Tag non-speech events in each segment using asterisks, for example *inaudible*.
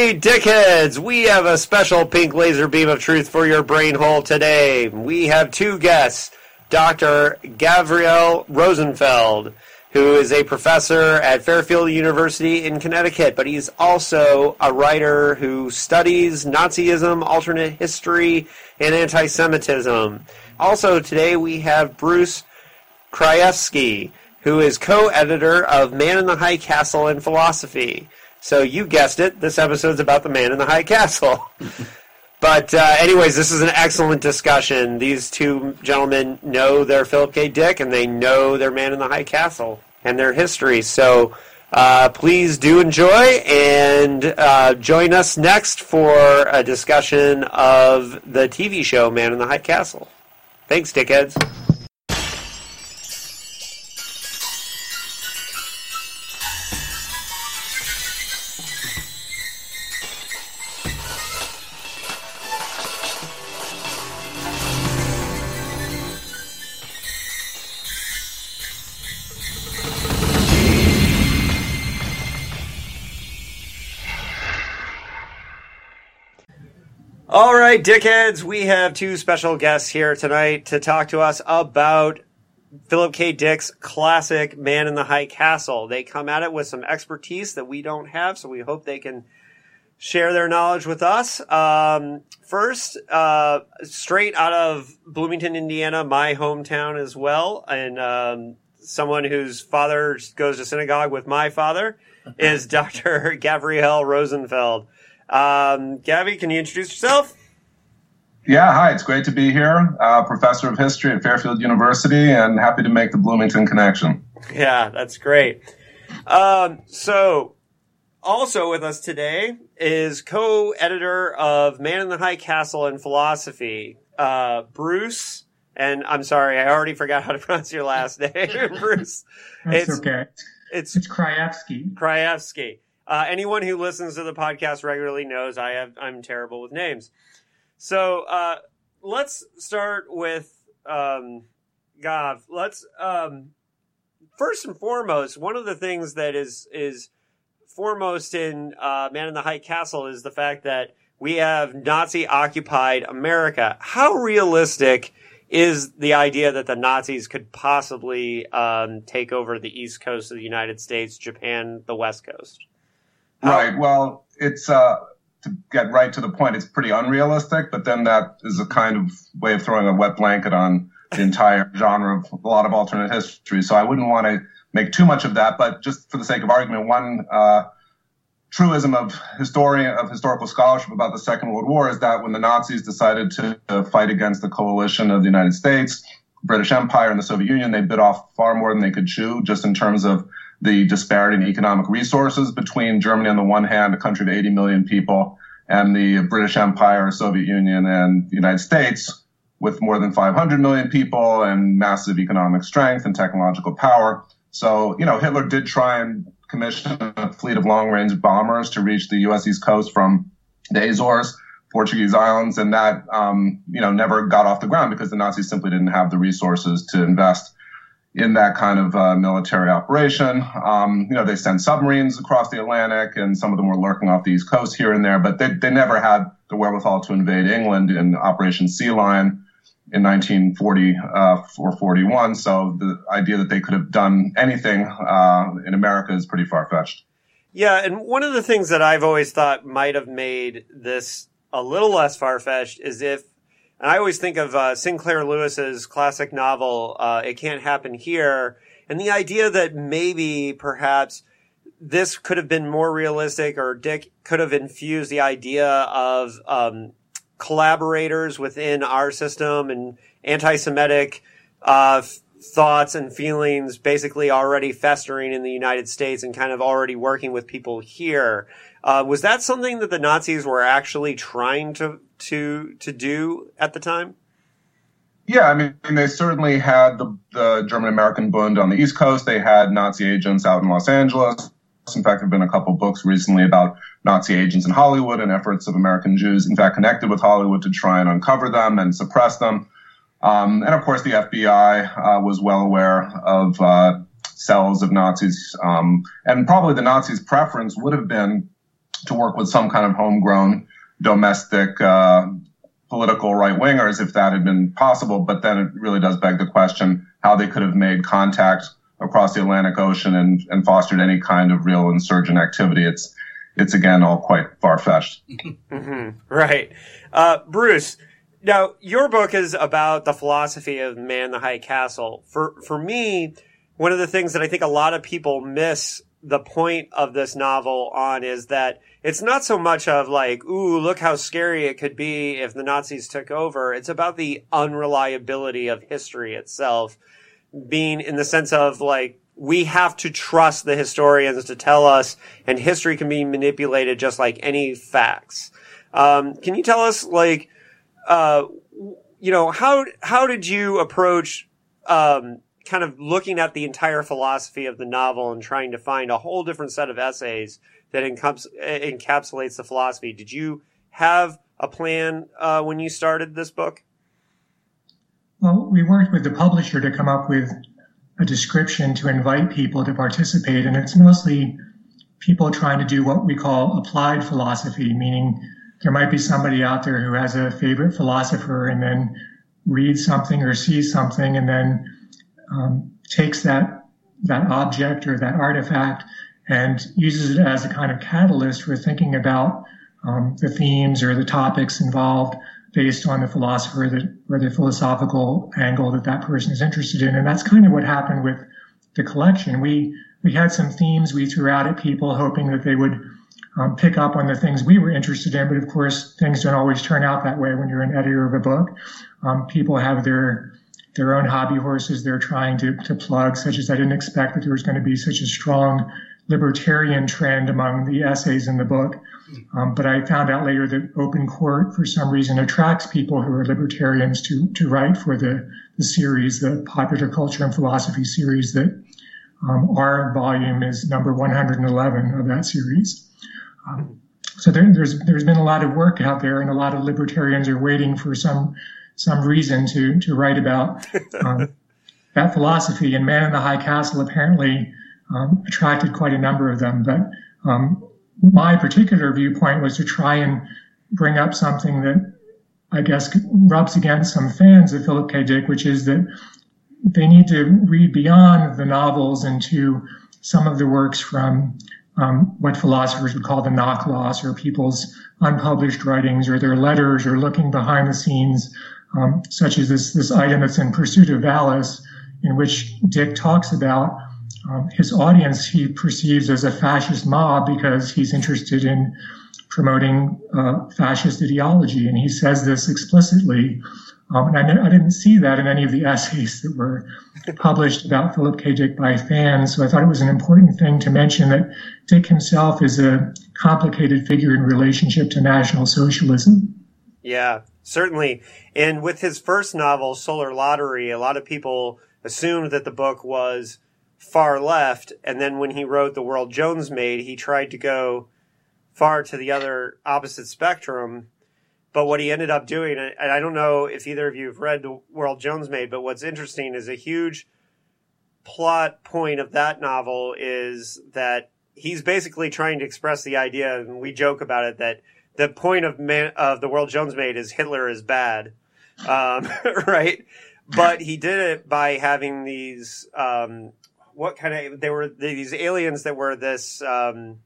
Hey, dickheads! We have a special pink laser beam of truth for your brain hole today. We have two guests Dr. Gavriel Rosenfeld, who is a professor at Fairfield University in Connecticut, but he's also a writer who studies Nazism, alternate history, and anti Semitism. Also, today we have Bruce Krajewski, who is co editor of Man in the High Castle and Philosophy. So you guessed it, this episode's about the man in the high castle. *laughs* but uh, anyways, this is an excellent discussion. These two gentlemen know their Philip K. Dick and they know their man in the high castle and their history. So uh, please do enjoy and uh, join us next for a discussion of the TV show Man in the High Castle. Thanks, dickheads. All right, dickheads, we have two special guests here tonight to talk to us about Philip K. Dick's classic Man in the High Castle. They come at it with some expertise that we don't have, so we hope they can share their knowledge with us. Um, first, uh, straight out of Bloomington, Indiana, my hometown as well, and um, someone whose father goes to synagogue with my father is *laughs* Dr. Gavriel Rosenfeld. Um, Gabby, can you introduce yourself? Yeah, hi, it's great to be here. Uh, professor of history at Fairfield University and happy to make the Bloomington connection. Yeah, that's great. Um, so, also with us today is co editor of Man in the High Castle and Philosophy, uh, Bruce. And I'm sorry, I already forgot how to *laughs* pronounce your last name, *laughs* Bruce. That's it's, okay. It's, it's Krajewski. Krajewski. Uh, anyone who listens to the podcast regularly knows I have I'm terrible with names. So uh, let's start with um. Let's um, first and foremost, one of the things that is is foremost in uh, Man in the High Castle is the fact that we have Nazi occupied America. How realistic is the idea that the Nazis could possibly um, take over the east coast of the United States, Japan, the west coast? Right. Well, it's uh, to get right to the point. It's pretty unrealistic, but then that is a kind of way of throwing a wet blanket on the entire *laughs* genre of a lot of alternate history. So I wouldn't want to make too much of that. But just for the sake of argument, one uh, truism of historian of historical scholarship about the Second World War is that when the Nazis decided to, to fight against the coalition of the United States, British Empire, and the Soviet Union, they bit off far more than they could chew, just in terms of the disparity in economic resources between Germany on the one hand, a country of 80 million people, and the British Empire, Soviet Union, and the United States with more than 500 million people and massive economic strength and technological power. So, you know, Hitler did try and commission a fleet of long range bombers to reach the U.S. East Coast from the Azores, Portuguese islands, and that, um, you know, never got off the ground because the Nazis simply didn't have the resources to invest in that kind of uh, military operation. Um, you know, they sent submarines across the Atlantic, and some of them were lurking off the East Coast here and there, but they, they never had the wherewithal to invade England in Operation Sea Lion in 1940 uh, or 41. So the idea that they could have done anything uh, in America is pretty far fetched. Yeah, and one of the things that I've always thought might have made this a little less far fetched is if and I always think of uh, Sinclair Lewis's classic novel, uh, It Can't Happen Here, and the idea that maybe perhaps this could have been more realistic or Dick could have infused the idea of um, collaborators within our system and anti-Semitic uh, thoughts and feelings basically already festering in the United States and kind of already working with people here. Uh, was that something that the Nazis were actually trying to to to do at the time? Yeah, I mean, they certainly had the, the German American Bund on the East Coast. They had Nazi agents out in Los Angeles. In fact, there have been a couple books recently about Nazi agents in Hollywood and efforts of American Jews, in fact, connected with Hollywood to try and uncover them and suppress them. Um, and of course, the FBI uh, was well aware of uh, cells of Nazis, um, and probably the Nazis' preference would have been to work with some kind of homegrown domestic uh, political right wingers if that had been possible. But then it really does beg the question how they could have made contact across the Atlantic Ocean and, and fostered any kind of real insurgent activity. It's it's again all quite far fetched. *laughs* mm-hmm. Right, uh, Bruce. Now your book is about the philosophy of man the high castle. For for me, one of the things that I think a lot of people miss the point of this novel on is that it's not so much of like, ooh, look how scary it could be if the Nazis took over. It's about the unreliability of history itself being in the sense of like, we have to trust the historians to tell us, and history can be manipulated just like any facts. Um, can you tell us, like, uh, you know, how how did you approach um, kind of looking at the entire philosophy of the novel and trying to find a whole different set of essays that encaps- encapsulates the philosophy? Did you have a plan uh, when you started this book? Well, we worked with the publisher to come up with a description to invite people to participate. And it's mostly people trying to do what we call applied philosophy, meaning there might be somebody out there who has a favorite philosopher and then reads something or sees something and then um, takes that that object or that artifact and uses it as a kind of catalyst for thinking about um, the themes or the topics involved based on the philosopher that, or the philosophical angle that that person is interested in. And that's kind of what happened with the collection. We, we had some themes we threw out at people hoping that they would um, pick up on the things we were interested in. But of course, things don't always turn out that way when you're an editor of a book. Um, people have their, their own hobby horses they're trying to, to plug, such as I didn't expect that there was going to be such a strong libertarian trend among the essays in the book. Um, but I found out later that Open Court, for some reason, attracts people who are libertarians to, to write for the, the series, the popular culture and philosophy series that um, our volume is number 111 of that series. Um, so there, there's there's been a lot of work out there, and a lot of libertarians are waiting for some some reason to to write about um, *laughs* that philosophy. And Man in the High Castle apparently um, attracted quite a number of them. But um, my particular viewpoint was to try and bring up something that I guess rubs against some fans of Philip K. Dick, which is that they need to read beyond the novels into some of the works from um, what philosophers would call the Nachlass or people's unpublished writings or their letters or looking behind the scenes, um, such as this, this item that's in Pursuit of Valis, in which Dick talks about um, his audience he perceives as a fascist mob because he's interested in promoting uh, fascist ideology, and he says this explicitly. Um, and I, I, didn't see that in any of the essays that were published about Philip K. Dick by fans. So I thought it was an important thing to mention that Dick himself is a complicated figure in relationship to National Socialism. Yeah, certainly. And with his first novel, Solar Lottery, a lot of people assumed that the book was far left, and then when he wrote The World Jones Made, he tried to go far to the other opposite spectrum. But what he ended up doing, and I don't know if either of you have read The World Jones Made, but what's interesting is a huge plot point of that novel is that he's basically trying to express the idea, and we joke about it, that the point of man, of The World Jones Made is Hitler is bad. Um, *laughs* right? But he did it by having these um, what kind of they were these aliens that were this um,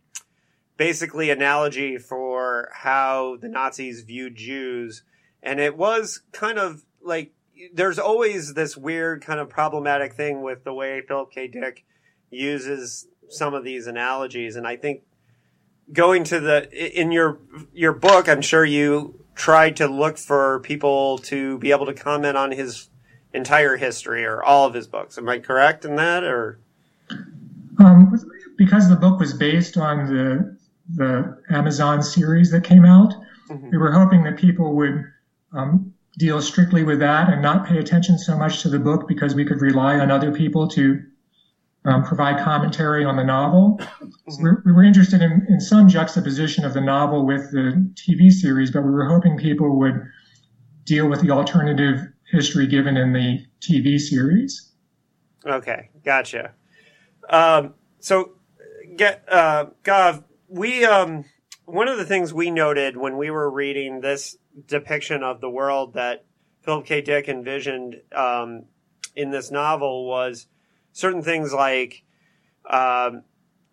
basically analogy for how the Nazis viewed Jews, and it was kind of like there's always this weird kind of problematic thing with the way Philip K. Dick uses some of these analogies, and I think going to the in your your book, I'm sure you tried to look for people to be able to comment on his entire history or all of his books. Am I correct in that, or? Um, because the book was based on the the Amazon series that came out, mm-hmm. we were hoping that people would um, deal strictly with that and not pay attention so much to the book because we could rely on other people to um, provide commentary on the novel. Mm-hmm. we were interested in, in some juxtaposition of the novel with the TV series, but we were hoping people would deal with the alternative history given in the TV series. Okay, gotcha. Um, so, get uh, we um, one of the things we noted when we were reading this depiction of the world that Philip K. Dick envisioned um, in this novel was certain things like um,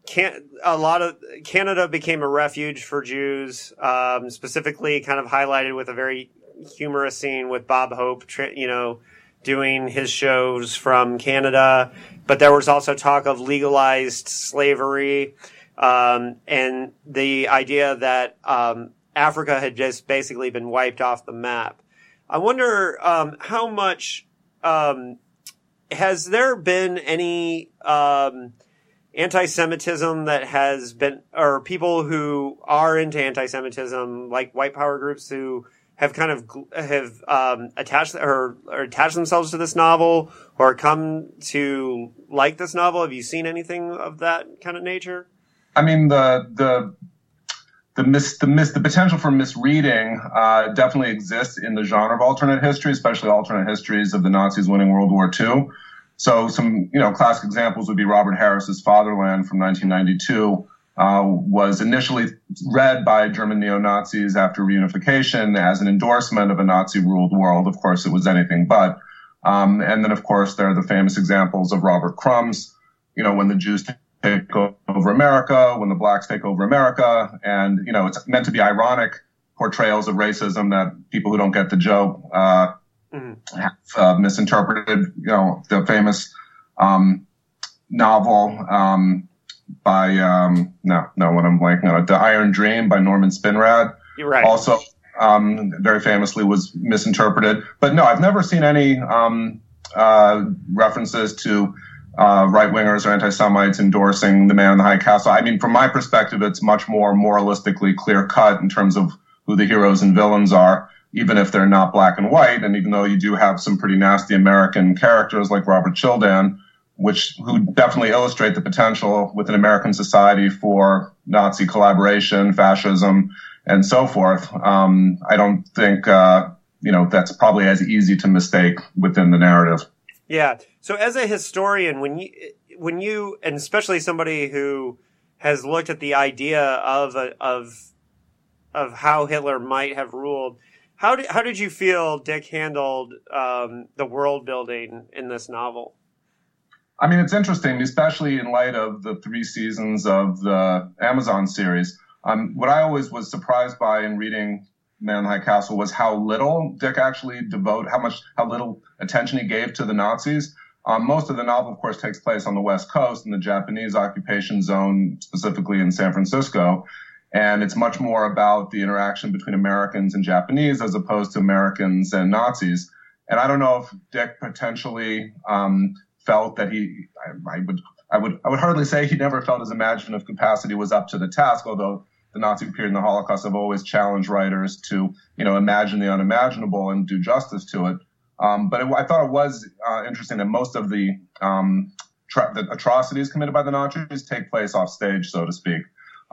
can, a lot of Canada became a refuge for Jews, um, specifically kind of highlighted with a very humorous scene with Bob Hope, you know, doing his shows from Canada. But there was also talk of legalized slavery um, and the idea that um, Africa had just basically been wiped off the map. I wonder um, how much um, has there been any um, anti-Semitism that has been, or people who are into anti-Semitism, like white power groups who have kind of have um, attached or, or attached themselves to this novel or come to like this novel. Have you seen anything of that kind of nature? I mean, the the the mis the mis the potential for misreading uh, definitely exists in the genre of alternate history, especially alternate histories of the Nazis winning World War II. So some you know classic examples would be Robert Harris's Fatherland from 1992. Uh, was initially read by German neo Nazis after reunification as an endorsement of a Nazi ruled world. Of course, it was anything but. Um, and then, of course, there are the famous examples of Robert Crumb's, you know, when the Jews take over America, when the blacks take over America. And, you know, it's meant to be ironic portrayals of racism that people who don't get the joke, uh, mm-hmm. have uh, misinterpreted, you know, the famous, um, novel, um, by, um, no, no, what I'm blanking on it, The Iron Dream by Norman Spinrad. You're right. Also, um, very famously was misinterpreted. But no, I've never seen any, um, uh, references to, uh, right wingers or anti Semites endorsing the man in the high castle. I mean, from my perspective, it's much more moralistically clear cut in terms of who the heroes and villains are, even if they're not black and white. And even though you do have some pretty nasty American characters like Robert Childan, which who definitely illustrate the potential within American society for Nazi collaboration, fascism, and so forth. Um, I don't think uh, you know that's probably as easy to mistake within the narrative. Yeah. So as a historian, when you when you and especially somebody who has looked at the idea of a, of of how Hitler might have ruled, how did how did you feel Dick handled um, the world building in this novel? I mean, it's interesting, especially in light of the three seasons of the Amazon series. Um, what I always was surprised by in reading Man in the High Castle was how little Dick actually devote, how much, how little attention he gave to the Nazis. Um, most of the novel, of course, takes place on the West Coast in the Japanese occupation zone, specifically in San Francisco. And it's much more about the interaction between Americans and Japanese as opposed to Americans and Nazis. And I don't know if Dick potentially um, felt that he, I, I, would, I would, I would hardly say he never felt his imaginative capacity was up to the task, although the Nazi period and the Holocaust have always challenged writers to, you know, imagine the unimaginable and do justice to it. Um, but it, I thought it was uh, interesting that most of the, um, tra- the atrocities committed by the Nazis take place off stage, so to speak.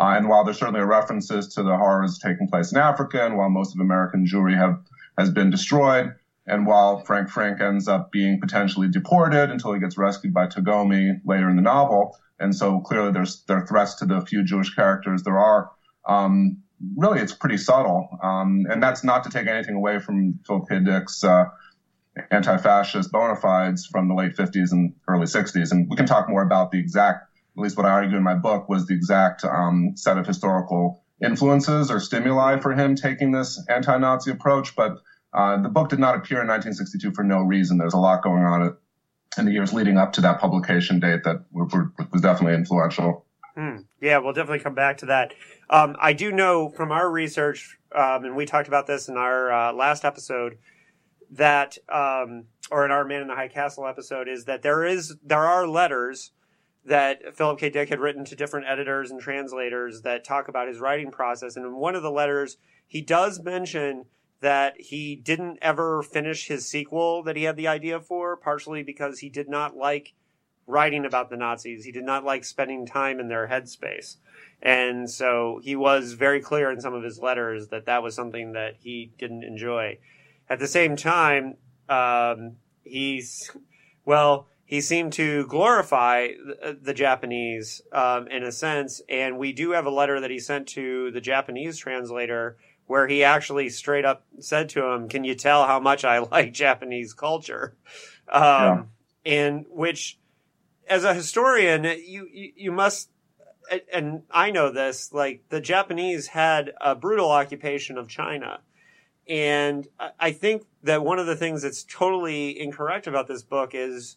Uh, and while there's certainly references to the horrors taking place in Africa, and while most of American Jewry have has been destroyed, and while Frank Frank ends up being potentially deported until he gets rescued by Tagomi later in the novel, and so clearly there's there are threats to the few Jewish characters there are um, really it's pretty subtle. Um, and that's not to take anything away from Phil K. Dick's uh, anti-fascist bona fides from the late 50s and early 60s. And we can talk more about the exact, at least what I argue in my book was the exact um, set of historical influences or stimuli for him taking this anti-Nazi approach. But uh, the book did not appear in 1962 for no reason. There's a lot going on in the years leading up to that publication date that was definitely influential. Mm, yeah, we'll definitely come back to that. Um, I do know from our research, um, and we talked about this in our uh, last episode, that um, or in our Man in the High Castle episode, is that there is there are letters that Philip K. Dick had written to different editors and translators that talk about his writing process. And in one of the letters, he does mention that he didn't ever finish his sequel that he had the idea for, partially because he did not like writing about the Nazis. He did not like spending time in their headspace. And so he was very clear in some of his letters that that was something that he didn't enjoy. At the same time, um, he's, well, he seemed to glorify the, the Japanese um, in a sense. And we do have a letter that he sent to the Japanese translator where he actually straight up said to him, "Can you tell how much I *laughs* like Japanese culture?" Um, yeah. And which, as a historian, you, you you must and I know this, like the Japanese had a brutal occupation of China. And I think that one of the things that's totally incorrect about this book is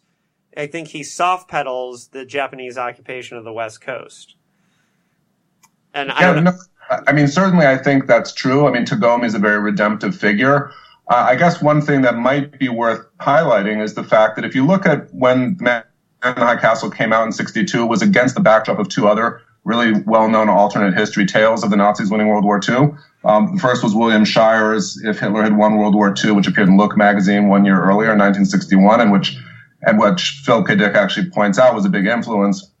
I think he soft pedals the Japanese occupation of the West Coast. And yeah, I, no, I mean, certainly I think that's true. I mean, Tagomi is a very redemptive figure. Uh, I guess one thing that might be worth highlighting is the fact that if you look at when Man in the High Castle came out in 62, it was against the backdrop of two other really well-known alternate history tales of the Nazis winning World War II. Um, the first was William Shirer's If Hitler Had Won World War II, which appeared in Look magazine one year earlier in 1961, and which and which Phil K. Dick actually points out was a big influence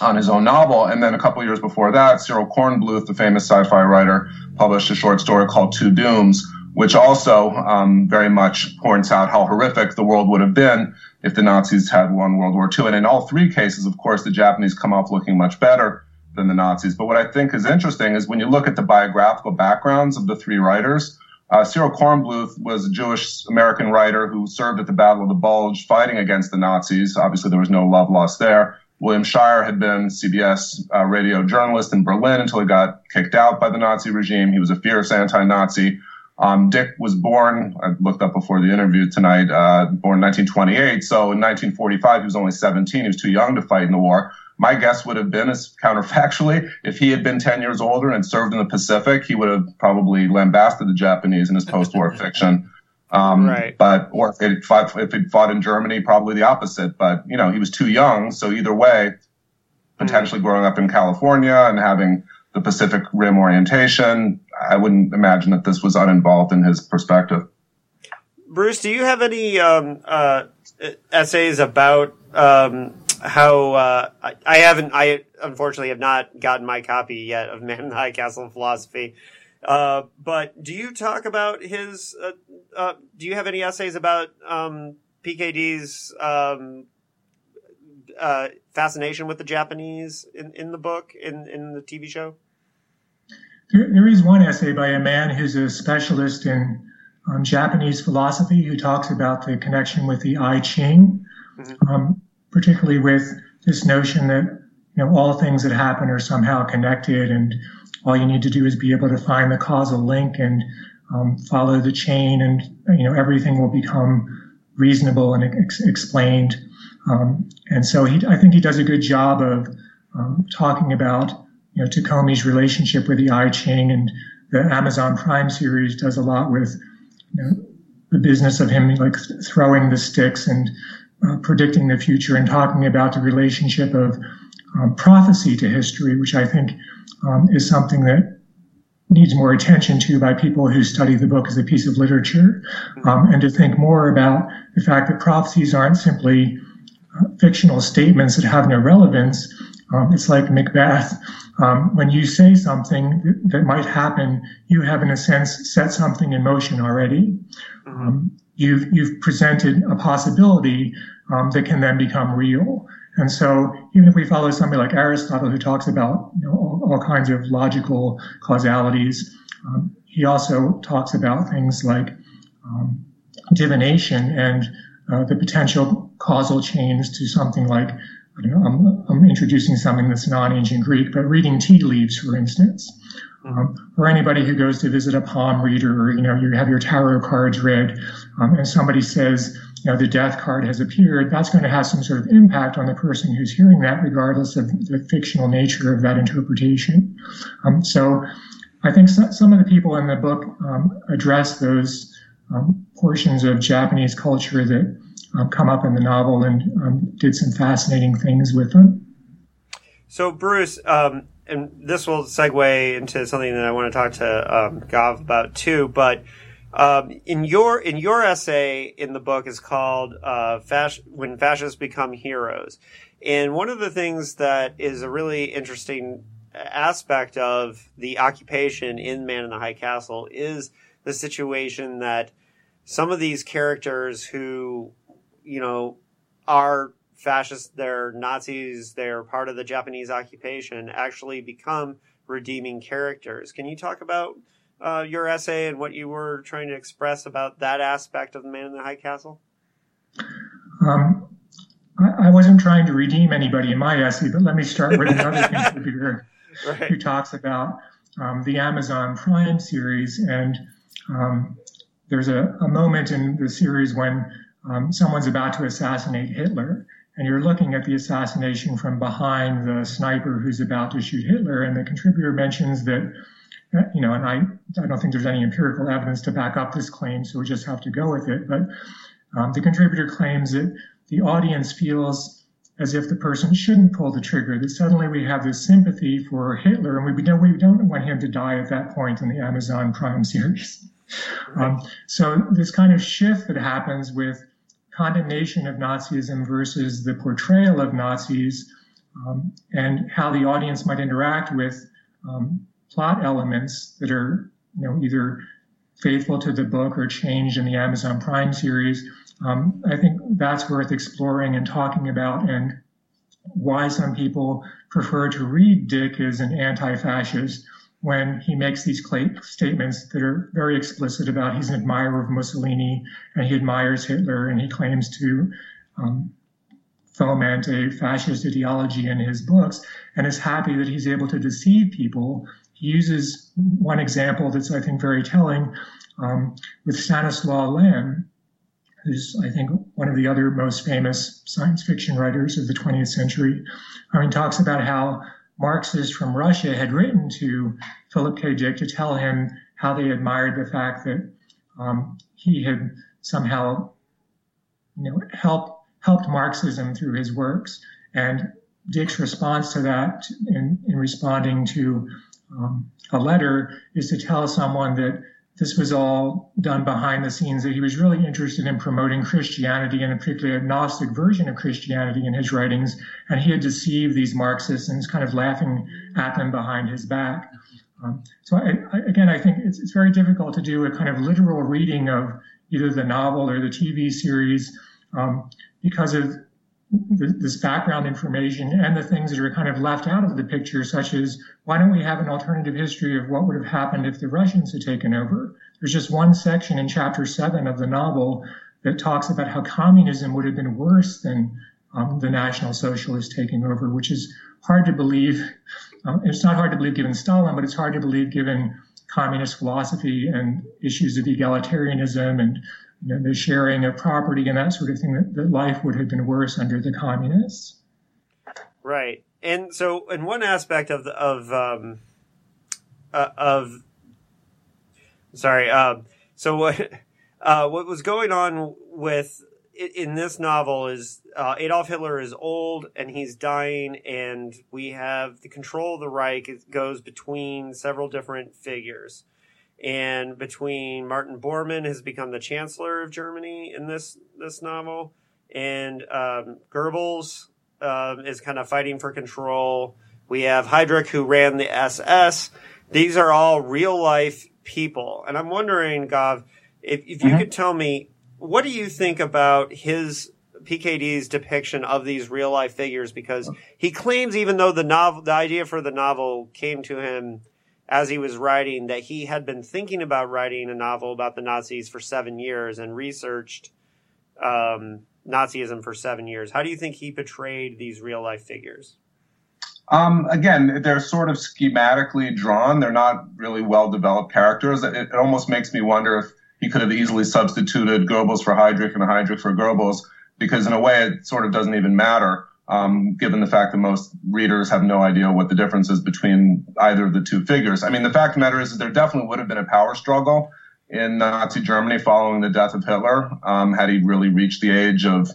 on his own novel. And then a couple years before that, Cyril Kornbluth, the famous sci-fi writer, published a short story called Two Dooms, which also um, very much points out how horrific the world would have been if the Nazis had won World War II. And in all three cases, of course, the Japanese come off looking much better than the Nazis. But what I think is interesting is when you look at the biographical backgrounds of the three writers, uh, Cyril Kornbluth was a Jewish American writer who served at the Battle of the Bulge fighting against the Nazis. Obviously, there was no love lost there. William Shirer had been CBS uh, radio journalist in Berlin until he got kicked out by the Nazi regime. He was a fierce anti-Nazi. Um, Dick was born, I looked up before the interview tonight, uh, born 1928. So in 1945, he was only 17. He was too young to fight in the war. My guess would have been, as counterfactually, if he had been 10 years older and served in the Pacific, he would have probably lambasted the Japanese in his post-war fiction. Um, right. But, or if he'd, fought, if he'd fought in Germany, probably the opposite. But, you know, he was too young. So either way, potentially mm. growing up in California and having the Pacific Rim orientation, I wouldn't imagine that this was uninvolved in his perspective. Bruce, do you have any um, uh, essays about um, how uh, I, I, haven't I unfortunately have not gotten my copy yet of Man in the High Castle of Philosophy. Uh, but do you talk about his? Uh, uh do you have any essays about um, PKD's um, uh, fascination with the Japanese in, in the book in in the TV show? There, there is one essay by a man who's a specialist in um, Japanese philosophy who talks about the connection with the I Ching. Mm-hmm. Um, particularly with this notion that you know all things that happen are somehow connected, and all you need to do is be able to find the causal link and um, follow the chain, and you know everything will become reasonable and ex- explained. Um, and so he, I think he does a good job of um, talking about you know Tagomi's relationship with the I Ching, and the Amazon Prime series does a lot with you know, the business of him like throwing the sticks and uh, predicting the future and talking about the relationship of um, prophecy to history, which I think um, is something that needs more attention to by people who study the book as a piece of literature, um, and to think more about the fact that prophecies aren't simply uh, fictional statements that have no relevance. Um, it's like Macbeth. Um, when you say something that, might happen, you have, in a sense, set something in motion already. Mm-hmm. Um, you've you've presented a possibility um, that can then become real. And so, even if we follow somebody like Aristotle, who talks about you know, all, kinds of logical causalities, um, he also talks about things like um, divination and uh, the potential causal chains to something like I don't know, I'm, I'm introducing something that's non-ancient Greek, but reading tea leaves, for instance. Um, or anybody who goes to visit a palm reader, or you know, you have your tarot cards read, um, and somebody says, you know, the death card has appeared. That's going to have some sort of impact on the person who's hearing that, regardless of the fictional nature of that interpretation. Um, so, I think so, some of the people in the book um, address those um, portions of Japanese culture that um, come up in the novel and did some fascinating things with them. So, Bruce, um, and this will segue into something that I want to talk to um, Gav about too. But um, in your in your essay in the book is called uh, Fas- "When Fascists Become Heroes," and one of the things that is a really interesting aspect of the occupation in Man in the High Castle is the situation that some of these characters who you know are fascists, they're Nazis, they're part of the Japanese occupation, actually become redeeming characters. Can you talk about uh, your essay and what you were trying to express about that aspect of the Man in the High Castle? Um, I, I, wasn't trying to redeem anybody in my essay, but let me start with another *laughs* contributor right. who talks about um, the Amazon Prime series. And um, there's a, a, moment in the series when um, someone's about to assassinate Hitler. And you're looking at the assassination from behind the sniper who's about to shoot Hitler. And the contributor mentions that you know, and I, I don't think there's any empirical evidence to back up this claim, so we just have to go with it. But um, the contributor claims that the audience feels as if the person shouldn't pull the trigger, that suddenly we have this sympathy for Hitler, and we don't, we don't want him to die at that point in the Amazon Prime *laughs* series. Um, so this kind of shift that happens with condemnation of Nazism versus the portrayal of Nazis um, and how the audience might interact with um, plot elements that are, you know, either faithful to the book or changed in the Amazon Prime series. Um, I think that's worth exploring and talking about, and why some people prefer to read Dick as an anti-fascist when he makes these statements that are very explicit about he's an admirer of Mussolini and he admires Hitler and he claims to um, foment a fascist ideology in his books and is happy that he's able to deceive people he uses one example that's, I think, very telling um, with Stanislaw Lem, who's, I think, one of the other most famous science fiction writers of the 20th century. I mean, talks about how Marxists from Russia had written to Philip K. Dick to tell him how they admired the fact that um, he had somehow, you know, helped helped Marxism through his works. And Dick's response to that, in, in responding to um, a letter is to tell someone that this was all done behind the scenes, that he was really interested in promoting Christianity and a particularly agnostic version of Christianity in his writings. And he had deceived these Marxists and was kind of laughing at them behind his back. Um, so I, I, again, I think it's, it's very difficult to do a kind of literal reading of either the novel or the TV series um, because of this background information and the things that are kind of left out of the picture, such as why don't we have an alternative history of what would have happened if the Russians had taken over? There's just one section in chapter seven of the novel that talks about how communism would have been worse than um, the National Socialists taking over, which is hard to believe. Um, it's not hard to believe given Stalin, but it's hard to believe given communist philosophy and issues of egalitarianism and you know, the sharing of property and that sort of thing, that, that life would have been worse under the communists. Right. And so, in one aspect of the, of um, uh, of sorry, uh, so what *laughs* uh, what was going on with in this novel is uh, Adolf Hitler is old and he's dying, and we have the control of the Reich it goes between several different figures and between Martin Bormann has become the chancellor of Germany in this this novel, and um, Goebbels um, is kind of fighting for control. We have Heydrich who ran the SS. These are all real life people, and I'm wondering, Gav, if, if you mm-hmm. could tell me what do you think about his PKD's depiction of these real life figures because he claims even though the novel the idea for the novel came to him as he was writing that he had been thinking about writing a novel about the Nazis for seven years and researched um, Nazism for seven years. How do you think he portrayed these real life figures? Um, again, they're sort of schematically drawn. They're not really well developed characters. It, it, almost makes me wonder if he could have easily substituted Goebbels for Heydrich and Heydrich for Goebbels, because in a way it sort of doesn't even matter um, given the fact that most readers have no idea what the difference is between either of the two figures. I mean, the fact of the matter is that there definitely would have been a power struggle in Nazi Germany following the death of Hitler. Um, had he really reached the age of,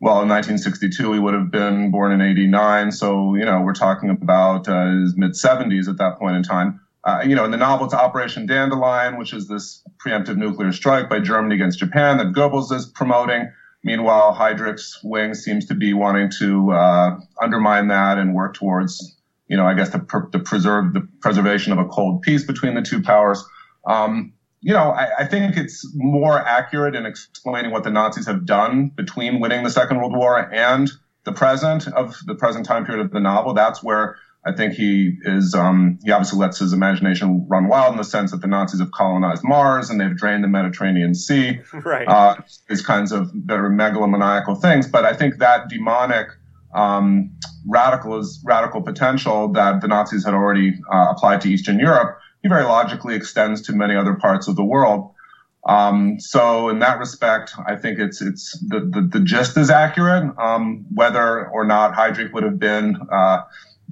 well, in 1962, he would have been born in 89. So, you know, we're talking about uh, his mid 70s at that point in time. Uh, you know, in the novel, it's Operation Dandelion, which is this preemptive nuclear strike by Germany against Japan that Goebbels is promoting. Meanwhile, Heydrich's wing seems to be wanting to uh, undermine that and work towards, you know, I guess the, the preserve the preservation of a cold peace between the two powers. Um, you know, I, I, think it's more accurate in explaining what the Nazis have done between winning the Second World War and the present of the present time period of the novel, that's where I think he is, um, he obviously lets his imagination run wild in the sense that the Nazis have colonized Mars and they've drained the Mediterranean Sea. *laughs* Right. Uh, these kinds of very megalomaniacal things. But I think that demonic, um, radical is radical potential that the Nazis had already uh, applied to Eastern Europe, he very logically extends to many other parts of the world. Um, so in that respect, I think it's it's the the, the gist is accurate. Um, whether or not Heydrich would have been uh,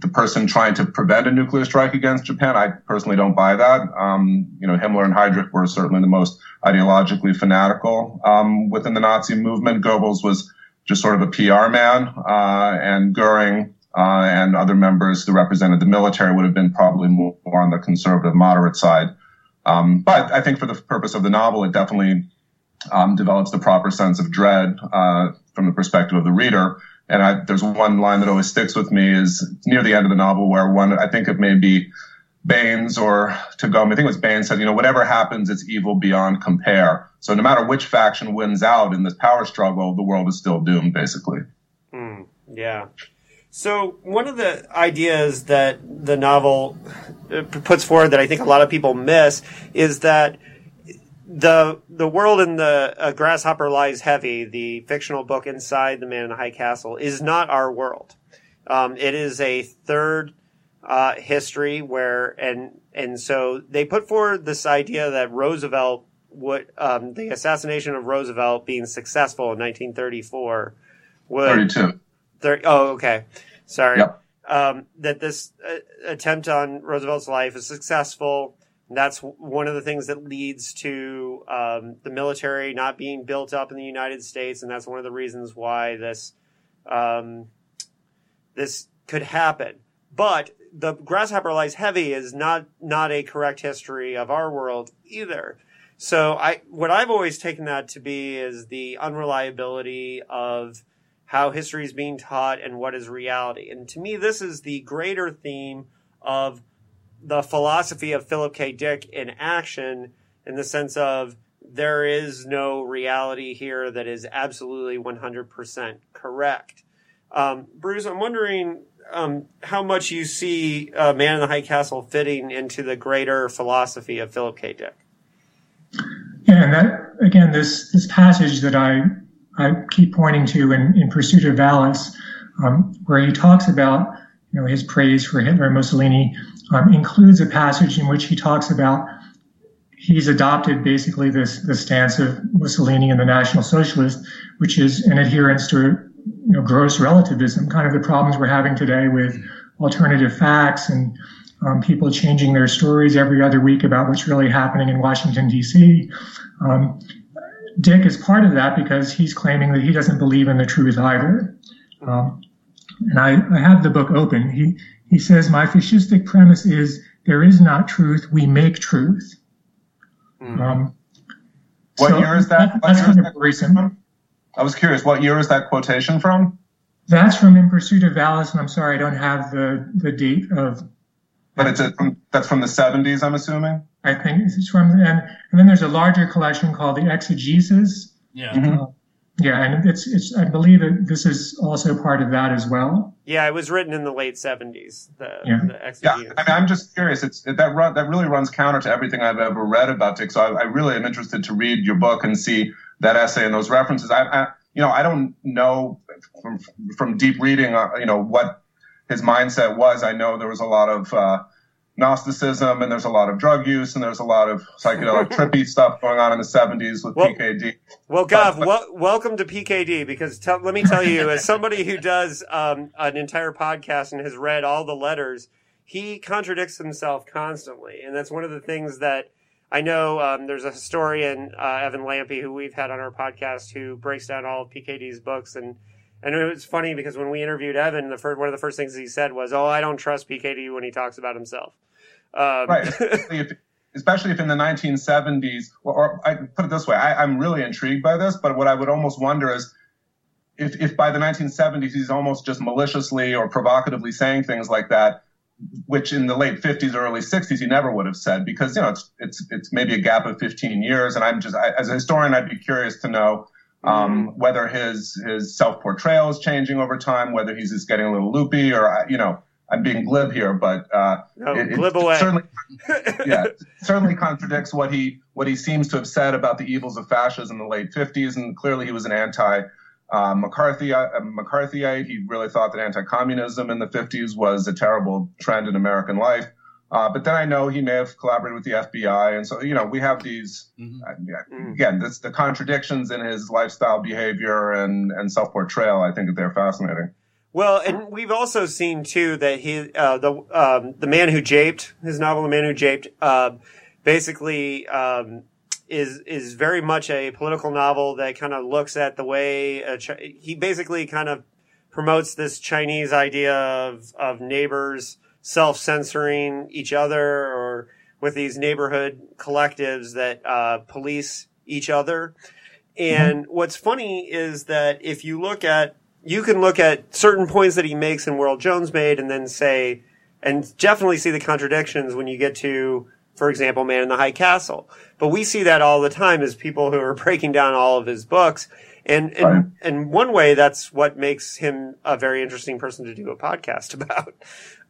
the person trying to prevent a nuclear strike against Japan, I personally don't buy that. Um, you know, Himmler and Heydrich were certainly the most ideologically fanatical um, within the Nazi movement. Goebbels was just sort of a PR man, uh, and Goering uh, and other members who represented the military would have been probably more, on the conservative, moderate side. Um, but I think for the purpose of the novel, it definitely um, develops the proper sense of dread uh, from the perspective of the reader. And I, there's one line that always sticks with me is near the end of the novel where one, I think it may be Baynes or Tagomi, I think it was Baynes said, you know, whatever happens, it's evil beyond compare. So no matter which faction wins out in this power struggle, the world is still doomed, basically. Mm, yeah. So one of the ideas that the novel uh, puts forward that I think a lot of people miss is that the the world in the uh, grasshopper lies heavy, the fictional book inside the Man in the High Castle, is not our world. Um, it is a third uh, history where and and so they put forward this idea that Roosevelt would um, the assassination of Roosevelt being successful in 1934 would 32 30, oh, okay. Sorry. Yep. Um, that this uh, attempt on Roosevelt's life is successful. That's one of the things that leads to um, the military not being built up in the United States, and that's one of the reasons why this um, this could happen. But the grasshopper lies heavy is not not a correct history of our world either. So I what I've always taken that to be is the unreliability of how history is being taught and what is reality. And to me, this is the greater theme of the philosophy of Philip K. Dick in action in the sense of there is no reality here that is absolutely 100% correct. Um, Bruce, I'm wondering um, how much you see uh, Man in the High Castle fitting into the greater philosophy of Philip K. Dick. Yeah, and that again, this this passage that I I keep pointing to in, in Pursuit of Valis, um, where he talks about you know his praise for Hitler and Mussolini, um, includes a passage in which he talks about he's adopted basically this the stance of Mussolini and the National Socialists, which is an adherence to you know gross relativism, kind of the problems we're having today with alternative facts and um, people changing their stories every other week about what's really happening in Washington D.C. Um, Dick is part of that because he's claiming that he doesn't believe in the truth either. Um, and I, I, have the book open. He, he says, My fascistic premise is there is not truth, we make truth. Mm. Um, what so year is that? that that's kind of worrisome. I was curious, what year is that quotation from? That's from In Pursuit of Valis, and I'm sorry I don't have the, the date of. But it's a, that's from the 70s, I'm assuming? I think it's from, and, and then there's a larger collection called the Exegesis. Yeah. Mm-hmm. Uh, yeah, and it's it's. I believe that this is also part of that as well. Yeah, it was written in the late seventies. The, yeah. the yeah, I mean, I'm just curious. It's that run that really runs counter to everything I've ever read about Dick. So I, I really am interested to read your book and see that essay and those references. I, I you know, I don't know from from deep reading, uh, you know, what his mindset was. I know there was a lot of uh, Gnosticism, and there's a lot of drug use, and there's a lot of psychedelic *laughs* trippy stuff going on in the 70s with well, PKD. Well, Gav, but, well, welcome to PKD because let me tell you, as somebody who does um, an entire podcast and has read all the letters, he contradicts himself constantly, and that's one of the things that I know. Um, there's a historian, uh, Evan Lampe, who we've had on our podcast, who breaks down all of PKD's books and. And it was funny because when we interviewed Evan, the first, one of the first things he said was, "Oh, I don't trust PKD when he talks about himself." Um, right. Especially if, especially if in the 1970s, or, or, I put it this way, I, I'm really intrigued by this, but what I would almost wonder is if, if by the 1970s he's almost just maliciously or provocatively saying things like that, which in the late 50s or early 60s he never would have said because you know it's it's it's maybe a gap of 15 years and I'm just I, as a historian I'd be curious to know Um, mm-hmm. Whether his his self portrayal is changing over time, whether he's just getting a little loopy, or you know, I'm being glib here, but uh, no, it, glib it away. certainly, *laughs* yeah, certainly contradicts what he what he seems to have said about the evils of fascism in the late 50s, and clearly he was an anti. Uh, McCarthy, uh, McCarthyite. He really thought that anti-communism in the 50s was a terrible trend in American life. Uh, but then I know he may have collaborated with the FBI, and so you know we have these mm-hmm. uh, again this, the contradictions in his lifestyle, behavior, and and self portrayal. I think that they're fascinating. Well, and we've also seen too that he uh, the um, the man who japed his novel, the man who japed, uh, basically um, is is very much a political novel that kind of looks at the way Ch- he basically kind of promotes this Chinese idea of of neighbors self-censoring each other or with these neighborhood collectives that uh, police each other. And mm-hmm. what's funny is that if you look at, you can look at certain points that he makes in World Jones made and then say, and definitely see the contradictions when you get to, for example, Man in the High Castle. But we see that all the time as people who are *laughs* breaking down all of his books. And, and, right. and one way that's what makes him a very interesting person to do a podcast *laughs* about.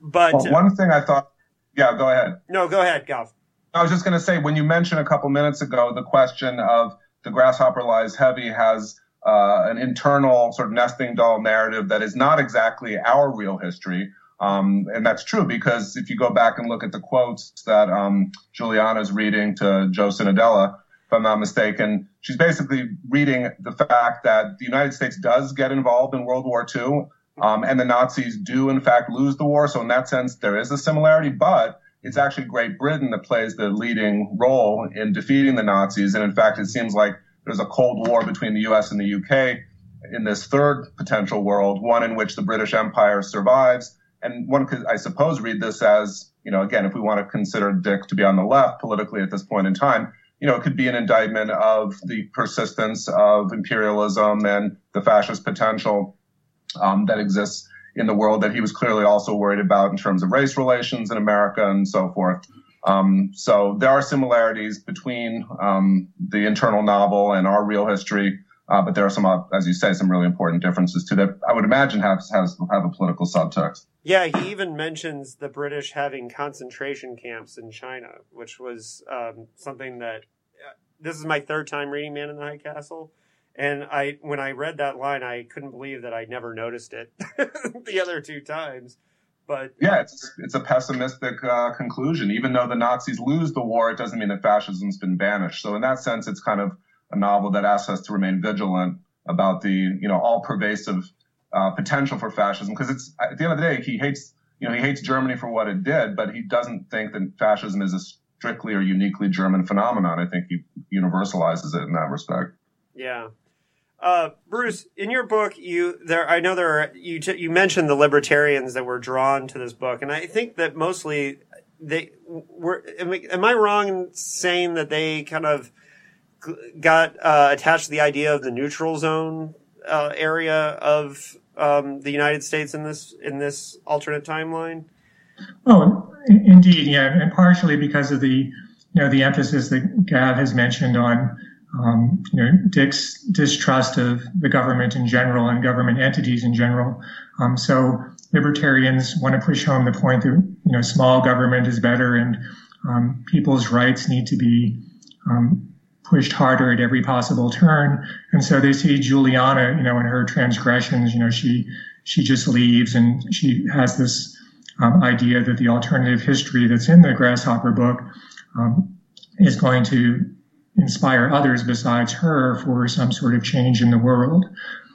But well, one thing I thought, yeah, go ahead. No, go ahead, Gav. I was just going to say when you mentioned a couple minutes ago the question of the grasshopper lies heavy has uh, an internal sort of nesting doll narrative that is not exactly our real history. Um, and that's true because if you go back and look at the quotes that um, Juliana's reading to Joe Cinnadella, if I'm not mistaken, she's basically reading the fact that the United States does get involved in World War II um, and the Nazis do, in fact, lose the war. So in that sense, there is a similarity, but it's actually Great Britain that plays the leading role in defeating the Nazis. And in fact, it seems like there's a Cold War between the U.S. and the U.K. in this third potential world, one in which the British Empire survives. And one could, I suppose, read this as, you know, again, if we want to consider Dick to be on the left politically at this point in time, you know, it could be an indictment of the persistence of imperialism and the fascist potential um, that exists in the world that he was clearly also worried about in terms of race relations in America and so forth. Um, so there are similarities between um, the internal novel and our real history, uh, but there are some, uh, as you say, some really important differences too that I would imagine has has have a political subtext. Yeah, he even mentions the British having concentration camps in China, which was um, something that. Uh, this is my third time reading Man in the High Castle, and I, when I read that line, I couldn't believe that I never noticed it *laughs* the other two times. But yeah, it's it's a pessimistic uh, conclusion. Even though the Nazis lose the war, it doesn't mean that fascism's been banished. So in that sense, it's kind of a novel that asks us to remain vigilant about the you know all pervasive uh, potential for fascism. Because it's at the end of the day, he hates you know he hates Germany for what it did, but he doesn't think that fascism is a strictly or uniquely German phenomenon. I think he universalizes it in that respect. Yeah. Uh, Bruce, in your book, you there I know there are you you mentioned the libertarians that were drawn to this book, and I think that mostly they were. Am, am I wrong in saying that they kind of got uh, attached to the idea of the neutral zone uh, area of um, the United States in this in this alternate timeline? Oh, indeed, yeah, and partially because of the you know the emphasis that Gav has mentioned on um, you know, Dick's distrust of the government in general and government entities in general. Um, so libertarians want to push home the point that you know small government is better and um, people's rights need to be um, pushed harder at every possible turn. And so they see Juliana, you know, in her transgressions, you know, she she just leaves and she has this um, idea that the alternative history that's in the Grasshopper book um, is going to inspire others besides her for some sort of change in the world.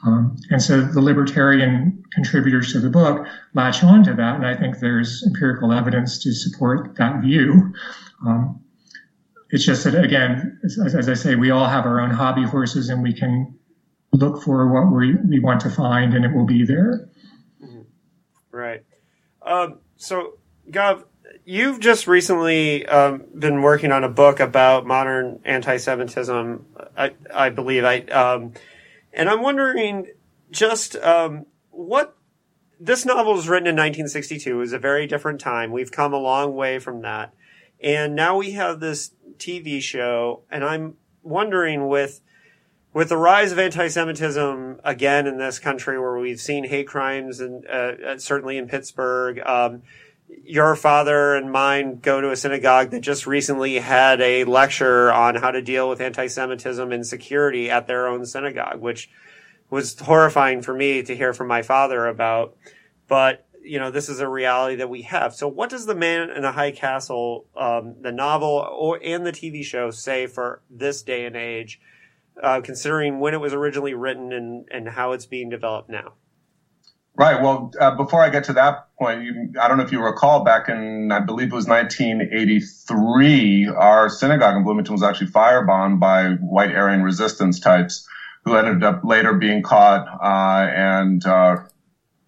Um, and so the libertarian contributors to the book latch on to that, and I think there's empirical evidence to support that view. Um, it's just that, again, as, as, I say, we all have our own hobby horses, and we can look for what we, we want to find, and it will be there. Mm-hmm. Right. Um, so, Gav, you've just recently um, been working on a book about modern anti-Semitism, I, I believe. I um, and I'm wondering just um, what this novel was written in 1962. It was a very different time. We've come a long way from that, and now we have this TV show. And I'm wondering with with the rise of anti-Semitism again in this country, where we've seen hate crimes, and uh, certainly in Pittsburgh, um, your father and mine go to a synagogue that just recently had a lecture on how to deal with anti-Semitism and security at their own synagogue, which was horrifying for me to hear from my father about. But you know, this is a reality that we have. So, what does the Man in the High Castle, um, the novel, or and the TV show say for this day and age, uh, considering when it was originally written and and how it's being developed now? Right. Well, uh, before I get to that point, you, I don't know if you recall back in, I believe it was 1983, our synagogue in Bloomington was actually firebombed by white Aryan resistance types who ended up later being caught uh, and uh,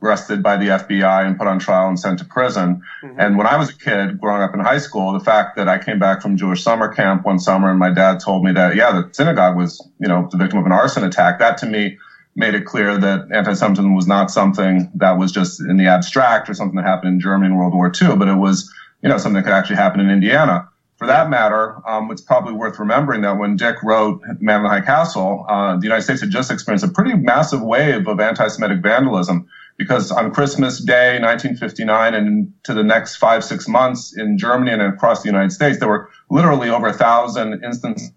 arrested by the FBI and put on trial and sent to prison. Mm-hmm. And when I was a kid growing up in high school, the fact that I came back from Jewish summer camp one summer and my dad told me that, yeah, the synagogue was, you know, the victim of an arson attack, that to me made it clear that anti-Semitism was not something that was just in the abstract or something that happened in Germany in World War II, but it was, you know, something that could actually happen in Indiana. For that matter, um, it's probably worth remembering that when Dick wrote Man in the High Castle, uh, the United States had just experienced a pretty massive wave of anti-Semitic vandalism because on Christmas Day, 1959, and to the next five, six months in Germany and across the United States, there were literally over a thousand instances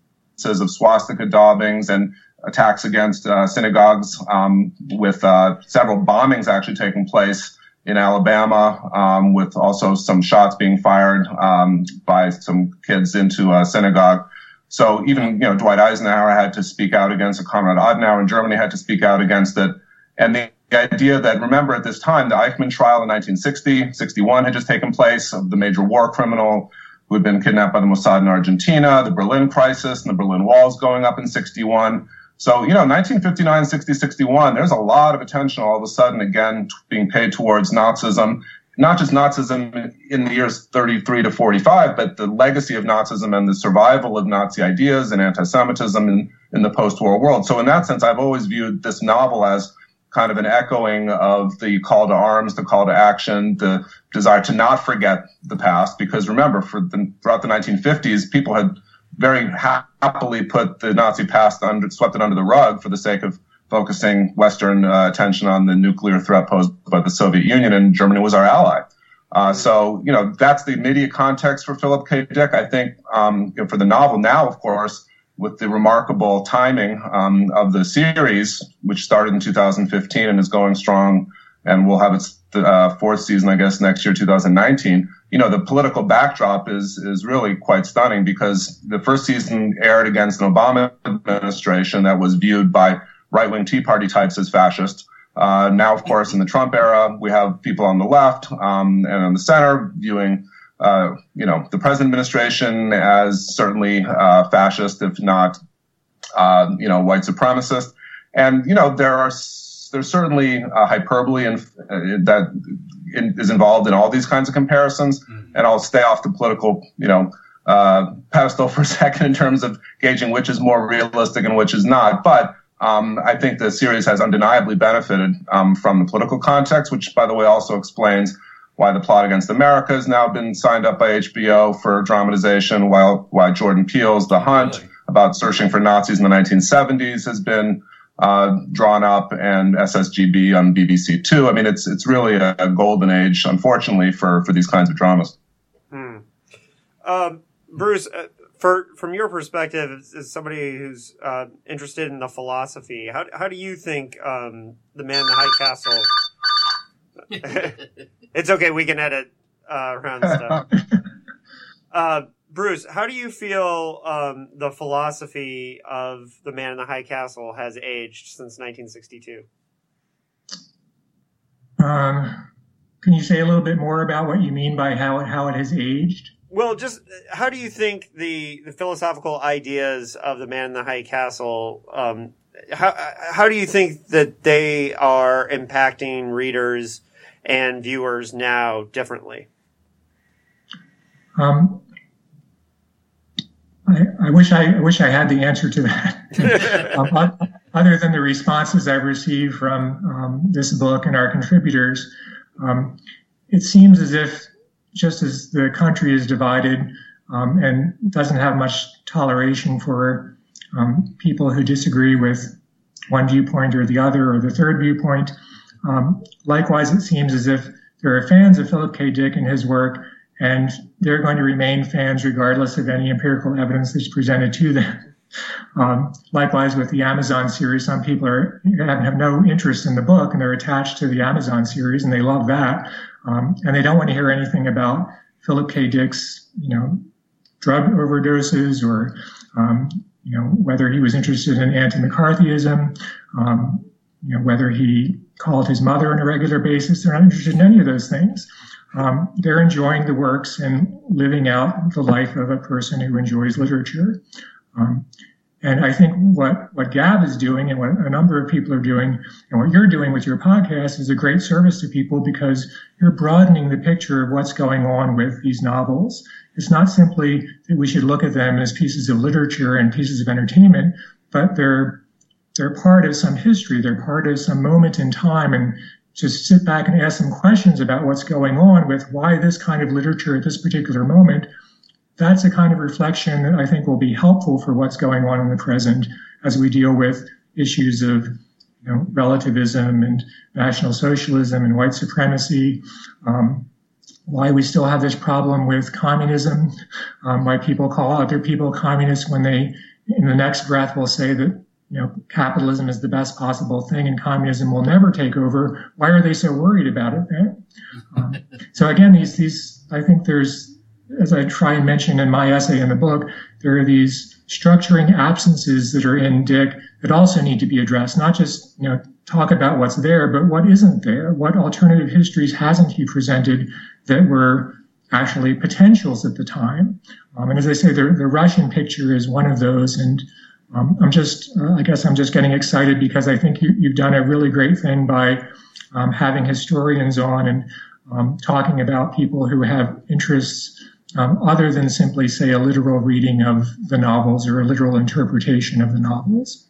of swastika daubings and attacks against uh, synagogues, um, with uh, several bombings actually taking place in Alabama, um, with also some shots being fired um, by some kids into a synagogue. So even you know Dwight Eisenhower had to speak out against it. Konrad Adenauer in Germany had to speak out against it. And the idea that remember at this time the Eichmann trial in 1960, 61 had just taken place of the major war criminal who had been kidnapped by the Mossad in Argentina, the Berlin crisis and the Berlin walls going up in 61. So, you know, 1959, 60, 61, there's a lot of attention all of a sudden, again, being paid towards Nazism, not just Nazism in the years 33 to 45, but the legacy of Nazism and the survival of Nazi ideas and anti-Semitism in, in the post-war world. So in that sense, I've always viewed this novel as kind of an echoing of the call to arms, the call to action, the desire to not forget the past. Because remember, for the, throughout the 1950s, people had very happily put the Nazi past under, swept it under the rug for the sake of focusing Western uh, attention on the nuclear threat posed by the Soviet Union, and Germany was our ally. Uh, so, you know, that's the immediate context for Philip K. Dick. I think um, for the novel now, of course, with the remarkable timing um, of the series, which started in 2015 and is going strong, and will have its uh, fourth season, I guess, next year, 2019 you know, the political backdrop is, is really quite stunning because the first season aired against an Obama administration that was viewed by right wing Tea Party types as fascist. Uh, now, of course, in the Trump era, we have people on the left um, and on the center viewing, uh, you know, the present administration as certainly uh, fascist, if not, uh, you know, white supremacist. And you know, there are there's certainly hyperbole and uh, that in, is involved in all these kinds of comparisons. Mm-hmm. And I'll stay off the political, you know, uh, pedestal for a *laughs* second in terms of gauging which is more realistic and which is not. But um, I think the series has undeniably benefited um, from the political context, which, by the way, also explains why the plot against America has now been signed up by HBO for dramatization, while why Jordan Peele's The Hunt really? about searching for Nazis in the 1970s has been uh, drawn up and SSGB on BBC Two. I mean, it's it's really a, a golden age, unfortunately, for for these kinds of dramas. Hmm. Um, Bruce, uh, for from your perspective, as, somebody who's uh, interested in the philosophy, how how do you think um, the Man in the High Castle? *laughs* it's okay, we can edit uh, around stuff. *laughs* Uh, Bruce, how do you feel um, the philosophy of the Man in the High Castle has aged since 1962? Um, can you say a little bit more about what you mean by how it, how it has aged? Well, just how do you think the, the philosophical ideas of the Man in the High Castle, um, how how do you think that they are impacting readers and viewers now differently? Um, I, I, wish I, I, wish I had the answer to that. *laughs* um, other than the responses I've received from um, this book and our contributors, um, it seems as if just as the country is divided um, and doesn't have much toleration for um, people who disagree with one viewpoint or the other or the third viewpoint. Um, likewise, it seems as if there are fans of Philip K. Dick and his work, and they're going to remain fans regardless of any empirical evidence that's presented to them. Um, likewise, with the Amazon series, some people are have no interest in the book and they're attached to the Amazon series and they love that, um, and they don't want to hear anything about Philip K. Dick's, you know, drug overdoses or, um, you know, whether he was interested in anti-McCarthyism, um, you know, whether he called his mother on a regular basis. They're not interested in any of those things. Um, they're enjoying the works and living out the life of a person who enjoys literature. Um, and I think what, what Gav is doing and what a number of people are doing and what you're doing with your podcast is a great service to people because you're broadening the picture of what's going on with these novels. It's not simply that we should look at them as pieces of literature and pieces of entertainment, but they're, they're part of some history. They're part of some moment in time and just sit back and ask some questions about what's going on with why this kind of literature at this particular moment that's a kind of reflection that I think will be helpful for what's going on in the present as we deal with issues of you know, relativism and national socialism and white supremacy. Um, why we still have this problem with communism, um, why people call other people communists when they, in the next breath, will say that you know capitalism is the best possible thing and communism will never take over. Why are they so worried about it? Um, so again, these these I think there's as I try and mention in my essay in the book, there are these structuring absences that are in Dick that also need to be addressed. Not just you know talk about what's there, but what isn't there. What alternative histories hasn't he presented that were actually potentials at the time? Um, and as I say, the, the Russian picture is one of those. And um, I'm just, uh, I guess I'm just getting excited because I think you, have done a really great thing by um, having historians on and um, talking about people who have interests um, other than simply, say, a literal reading of the novels or a literal interpretation of the novels.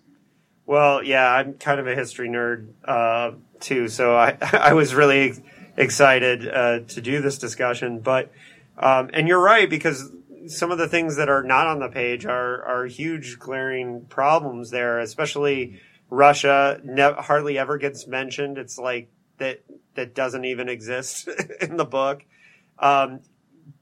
Well, yeah, I'm kind of a history nerd uh, too, so I, *laughs* I was really excited uh, to do this discussion. But um, and you're right because some of the things that are not on the page are are huge, glaring problems there. Especially Russia ne- hardly ever gets mentioned. It's like that that doesn't even exist *laughs* in the book. Um,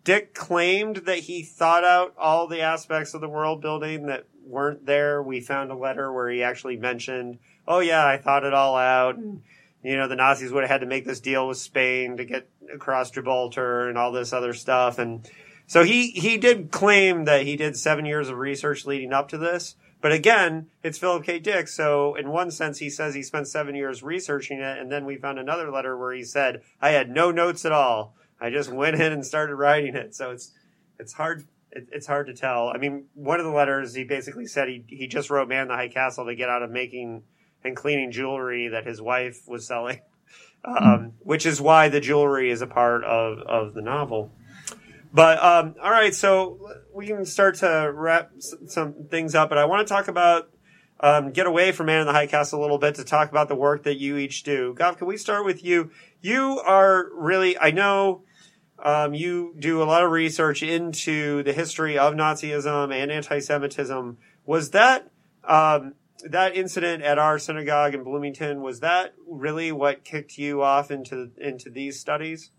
Dick claimed that he thought out all the aspects of the world building that weren't there. We found a letter where he actually mentioned, "Oh yeah, I thought it all out." And, you know, the Nazis would have had to make this deal with Spain to get across Gibraltar and all this other stuff. And so he he did claim that he did seven years of research leading up to this. But again, it's Philip K. Dick. So in one sense, he says he spent seven years researching it. And then we found another letter where he said, I had no notes at all. I just went in and started writing it. So it's it's hard it, it's hard to tell. I mean, one of the letters he basically said he he just wrote "Man the High Castle" to get out of making and cleaning jewelry that his wife was selling, *laughs* um, which is why the jewelry is a part of of the novel. But um, all right, so we can start to wrap some things up. But I want to talk about um, get away from Man in the High Castle a little bit to talk about the work that you each do. Gav, can we start with you? You are really, I know um, you do a lot of research into the history of Nazism and anti-Semitism. Was that um, that incident at our synagogue in Bloomington? Was that really what kicked you off into into these studies?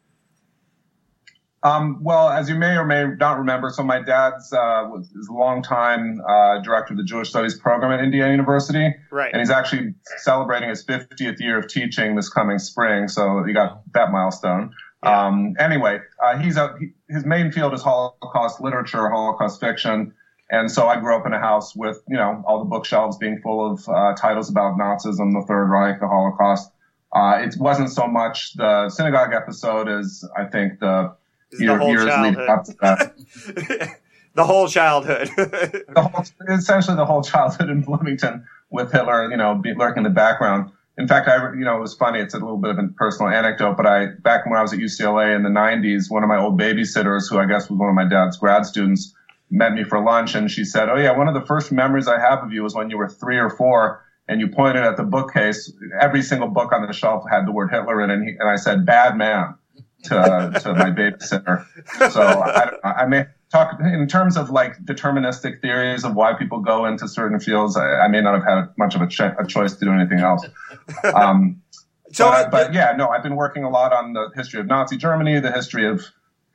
Um, well, as you may or may not remember, so my dad's uh, was is a longtime uh, director of the Jewish Studies program at Indiana University, right? And he's actually celebrating his 50th year of teaching this coming spring, so he got that milestone. Yeah. Um, anyway, uh, he's a, he, his main field is Holocaust literature, Holocaust fiction. And so I grew up in a house with, you know, all the bookshelves being full of uh, titles about Nazism, the Third Reich, the Holocaust. Uh, it wasn't so much the synagogue episode as I think the year, leading up to that. *laughs* the whole childhood. *laughs* the whole, essentially the whole childhood in Bloomington with Hitler, you know, lurking in the background in fact, I, you know, it was funny. It's a little bit of a personal anecdote, but I, back when I was at UCLA in the 90s, one of my old babysitters, who I guess was one of my dad's grad students, met me for lunch and she said, Oh yeah, one of the first memories I have of you was when you were three or four and you pointed at the bookcase. Every single book on the shelf had the word Hitler in it. And, he, and I said, bad man to, to my babysitter. So I, I may, talk in terms of like deterministic theories of why people go into certain fields. I, I may not have had much of a, ch- a, choice to do anything else. Um, *laughs* so, but, but, yeah, no, I've been working a lot on the history of Nazi Germany, the history of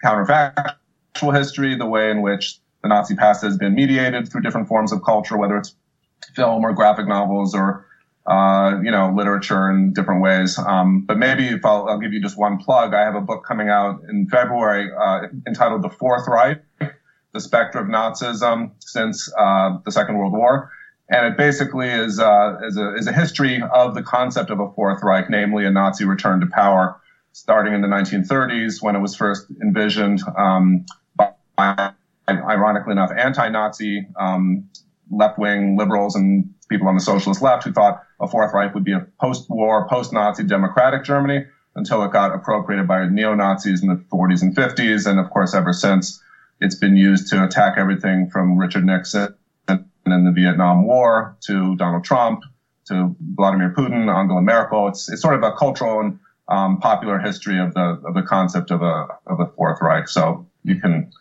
counterfactual history, the way in which the Nazi past has been mediated through different forms of culture, whether it's film or graphic novels or uh, you know, literature in different ways. Um, but maybe if I'll, I'll, give you just one plug, I have a book coming out in February uh, entitled "The Fourth Reich: The Spectre of Nazism Since uh, the Second World War," and it basically is uh, is a, is a history of the concept of a Fourth Reich, namely a Nazi return to power, starting in the 1930s when it was first envisioned um, by, ironically enough, anti-Nazi um, left-wing liberals and people on the socialist left who thought a Fourth Reich would be a post-war, post-Nazi democratic Germany until it got appropriated by neo-Nazis in the 40s and 50s. And of course, ever since, it's been used to attack everything from Richard Nixon and in the Vietnam War to Donald Trump to Vladimir Putin, Angela Merkel. It's, it's sort of a cultural and um, popular history of the of the concept of a of a Fourth Reich. So you can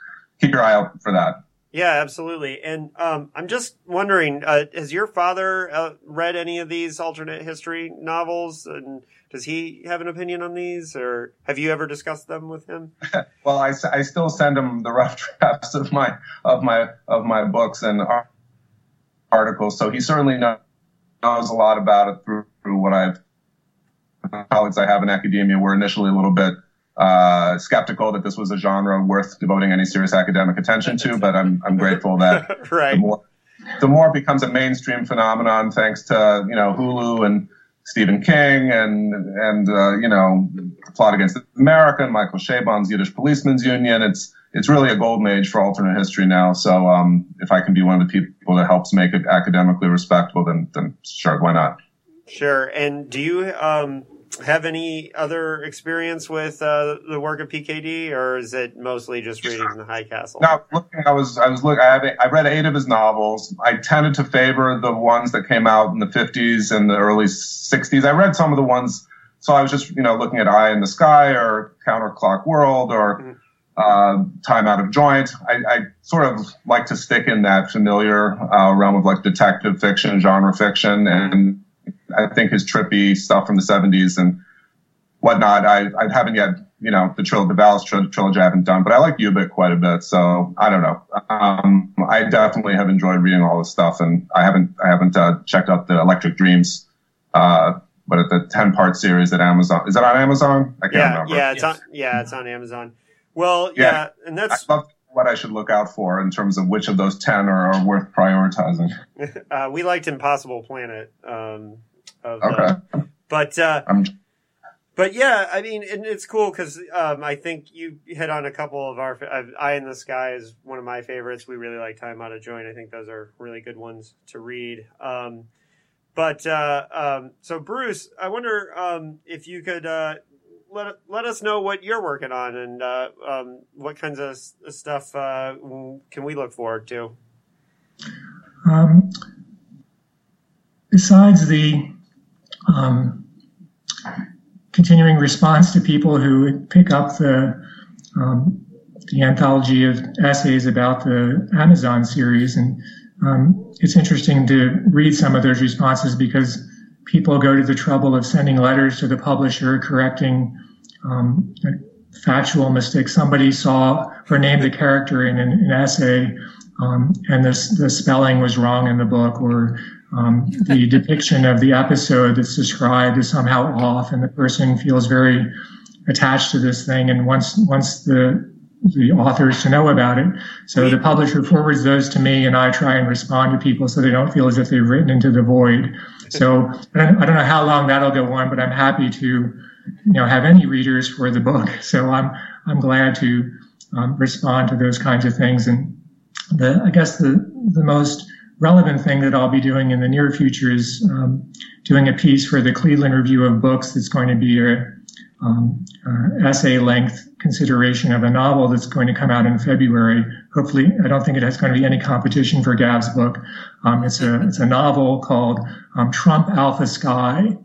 keep your eye out for that. Yeah, absolutely. And um, I'm just wondering, uh, has your father uh, read any of these alternate history novels? And does he have an opinion on these, or have you ever discussed them with him? *laughs* well, I, I still send him the rough *laughs* drafts of my of my of my books and articles, so he certainly knows a lot about it through, through what I've colleagues I have in academia were initially a little bit uh, skeptical that this was a genre worth devoting any serious academic attention to, but I'm, I'm grateful that *laughs* right. the, more, the more it becomes a mainstream phenomenon, thanks to, you know, Hulu and Stephen King and, and, uh, you know, Plot Against America and Michael Chabon's Yiddish Policemen's Union. It's, it's really a golden age for alternate history now. So, um, if I can be one of the people that helps make it academically respectable, then, then sure, why not? Sure. And do you, um, have any other experience with uh, the work of PKD, or is it mostly just reading the High Castle? Now, looking, I was, I was looking. I have, I read eight of his novels. I tended to favor the ones that came out in the '50s and the early '60s. I read some of the ones, so I was just, you know, looking at Eye in the Sky or Counter Clock World or mm-hmm. uh, Time Out of Joint. I, I, sort of like to stick in that familiar uh, realm of like detective fiction, genre fiction, and I think his trippy stuff from the 70s and whatnot. I, I haven't yet, you know, the trilogy, the Valis trilogy I haven't done, but I like Ubik quite a bit. So I don't know. Um, I definitely have enjoyed reading all this stuff and I haven't, I haven't, uh, checked out the Electric Dreams, uh, but at the 10 part series at Amazon. Is that on Amazon? I can't yeah, remember. Yeah, it's yes. on, yeah, it's on Amazon. Well, yeah, yeah and that's what I should look out for in terms of which of those 10 are, are worth prioritizing. *laughs* uh, we liked Impossible Planet. Um, of, okay. Uh, but uh, but yeah, I mean, and it's cool because um, I think you hit on a couple of our. Eye in the Sky is one of my favorites. We really like Time Out of Joint. I think those are really good ones to read. Um, but uh, um, so, Bruce, I wonder um, if you could uh, let let us know what you're working on and uh, um, what kinds of stuff uh, can we look forward to. Um, besides the um, continuing response to people who pick up the um, the anthology of essays about the Amazon series, and um, it's interesting to read some of those responses because people go to the trouble of sending letters to the publisher correcting um, factual mistakes. Somebody saw or named a character in an, an essay, um, and the spelling was wrong in the book, or um, the depiction of the episode that's described is somehow off, and the person feels very attached to this thing and wants wants the the authors to know about it. So the publisher forwards those to me, and I try and respond to people so they don't feel as if they've written into the void. So I don't, I don't know how long that'll go on, but I'm happy to, you know, have any readers for the book. So I'm I'm glad to um, respond to those kinds of things. And the I guess the the most relevant thing that I'll be doing in the near future is um, doing a piece for the Cleveland Review of Books that's going to be a um, uh, essay length consideration of a novel that's going to come out in February. Hopefully, I don't think it has going to be any competition for Gav's book. Um, it's a it's a novel called um, Trump Alpha Sky,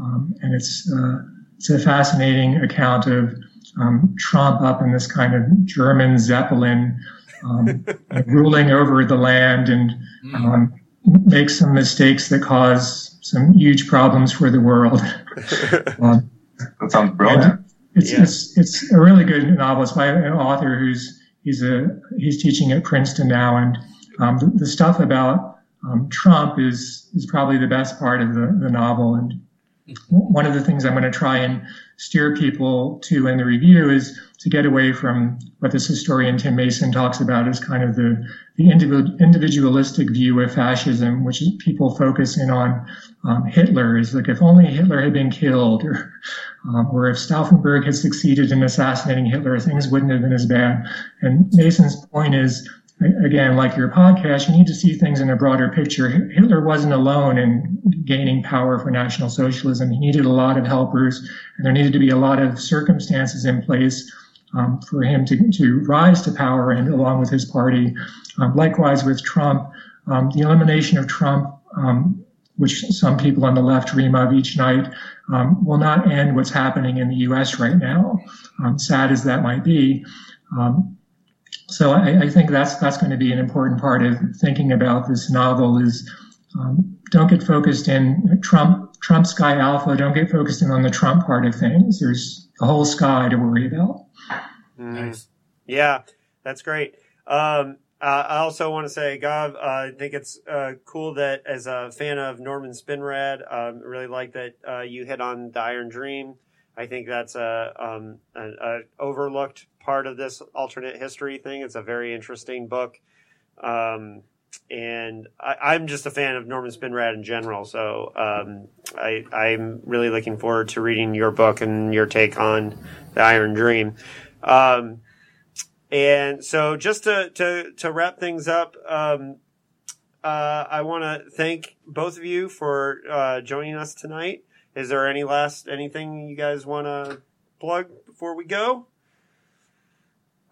um, and it's uh, it's a fascinating account of um, Trump up in this kind of German Zeppelin um, ruling over the land and hmm. um, make some mistakes that cause some huge problems for the world. *laughs* um, that sounds brilliant. It's, yeah. it's it's a really good novel. It's by an author who's he's a he's teaching at Princeton now, and um, the, the, stuff about um, Trump is is probably the best part of the, the novel. And one of the things I'm going to try and steer people to in the review is to get away from what this historian Tim Mason talks about as kind of the, the individualistic view of fascism, which people focus in on um, Hitler is like if only Hitler had been killed or, um, or if Stauffenberg had succeeded in assassinating Hitler, things wouldn't have been as bad. And Mason's point is again, like your podcast, you need to see things in a broader picture. Hitler wasn't alone in gaining power for National Socialism. He needed a lot of helpers, and there needed to be a lot of circumstances in place um, for him to, to rise to power and along with his party. Um, likewise with Trump, um, the elimination of Trump, um, which some people on the left dream of each night, um, will not end what's happening in the U.S. right now, um, sad as that might be. So I, I, think that's that's going to be an important part of thinking about this novel is don't get focused in Trump Trump sky alpha. Don't get focused in on the Trump part of things. There's a whole sky to worry about. Mm. Nice. Yeah, that's great. Um, uh, I also want to say, Gav, uh, I think it's uh, cool that as a fan of Norman Spinrad, um, really like that uh, you hit on the Iron Dream. I think that's a, um, a, a, overlooked part of this alternate history thing. It's a very interesting book. Um, and I, am just a fan of Norman Spinrad in general. So um, I, I'm really looking forward to reading your book and your take on the Iron Dream. Um, and so just to, to, to wrap things up, um, uh, I want to thank both of you for uh, joining us tonight. Is there any last anything you guys want to plug before we go?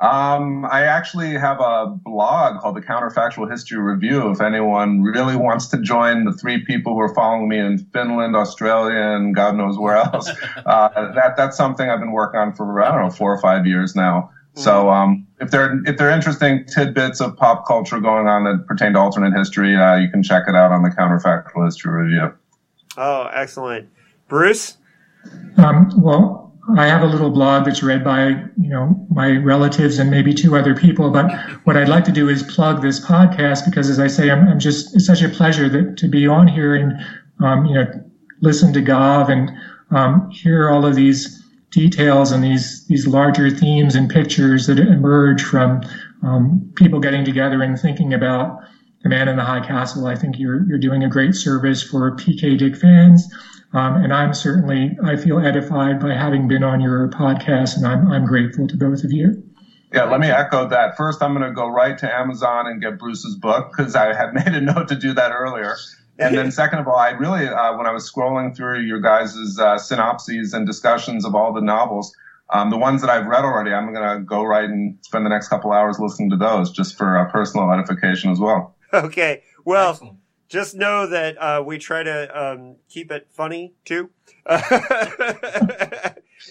Um, I actually have a blog called the Counterfactual History Review. If anyone really wants to join the three people who are following me in Finland, Australia, and God knows where else, *laughs* uh, that that's something I've been working on for I don't know four or five years now. Mm-hmm. So um, if there if there are interesting tidbits of pop culture going on that pertain to alternate history, uh, you can check it out on the Counterfactual History Review. Oh, excellent, Bruce. Um, well, I have a little blog that's read by, you know, my relatives and maybe two other people. But what I'd like to do is plug this podcast because, as I say, I'm, I'm just, it's such a pleasure that, to be on here and, um, you know, listen to Gav and um, hear all of these details and these, these larger themes and pictures that emerge from um, people getting together and thinking about the man in the high castle. I think you're, you're doing a great service for PK Dick fans. Um, and I'm certainly, I feel edified by having been on your podcast, and I'm, I'm grateful to both of you. Yeah, let me echo that. First, I'm going to go right to Amazon and get Bruce's book because I had *laughs* made a note to do that earlier. And then, second of all, I really, uh, when I was scrolling through your guys' uh, synopses and discussions of all the novels, um, the ones that I've read already, I'm going to go right and spend the next couple hours listening to those just for uh, personal edification as well. *laughs* Okay. Well, Excellent just know that uh, we try to um, keep it funny too. *laughs*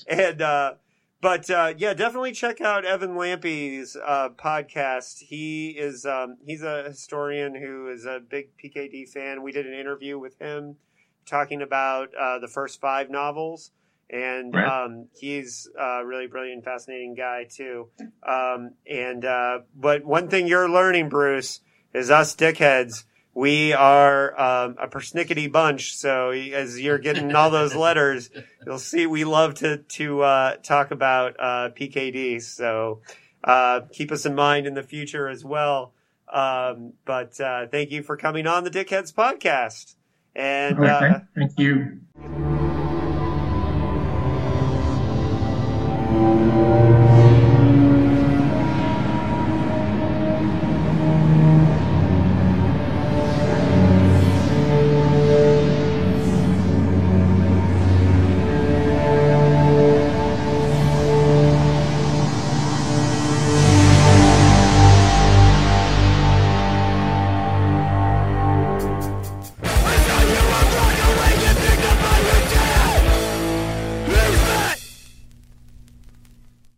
and uh, but uh, yeah, definitely check out Evan Lampe's uh, podcast. He is um, he's a historian who is a big PKD fan. We did an interview with him talking about uh, the first five novels. And right. um, he's a really brilliant, fascinating guy too. Um, and uh, but one thing you're learning, Bruce, is us dickheads we are um, a persnickety bunch. So as you're getting all those *laughs* letters, you'll see we love to to uh, talk about uh, PKD. So uh, keep us in mind in the future as well. Um, but uh, thank you for coming on the Dickheads podcast. And okay. Uh, thank you.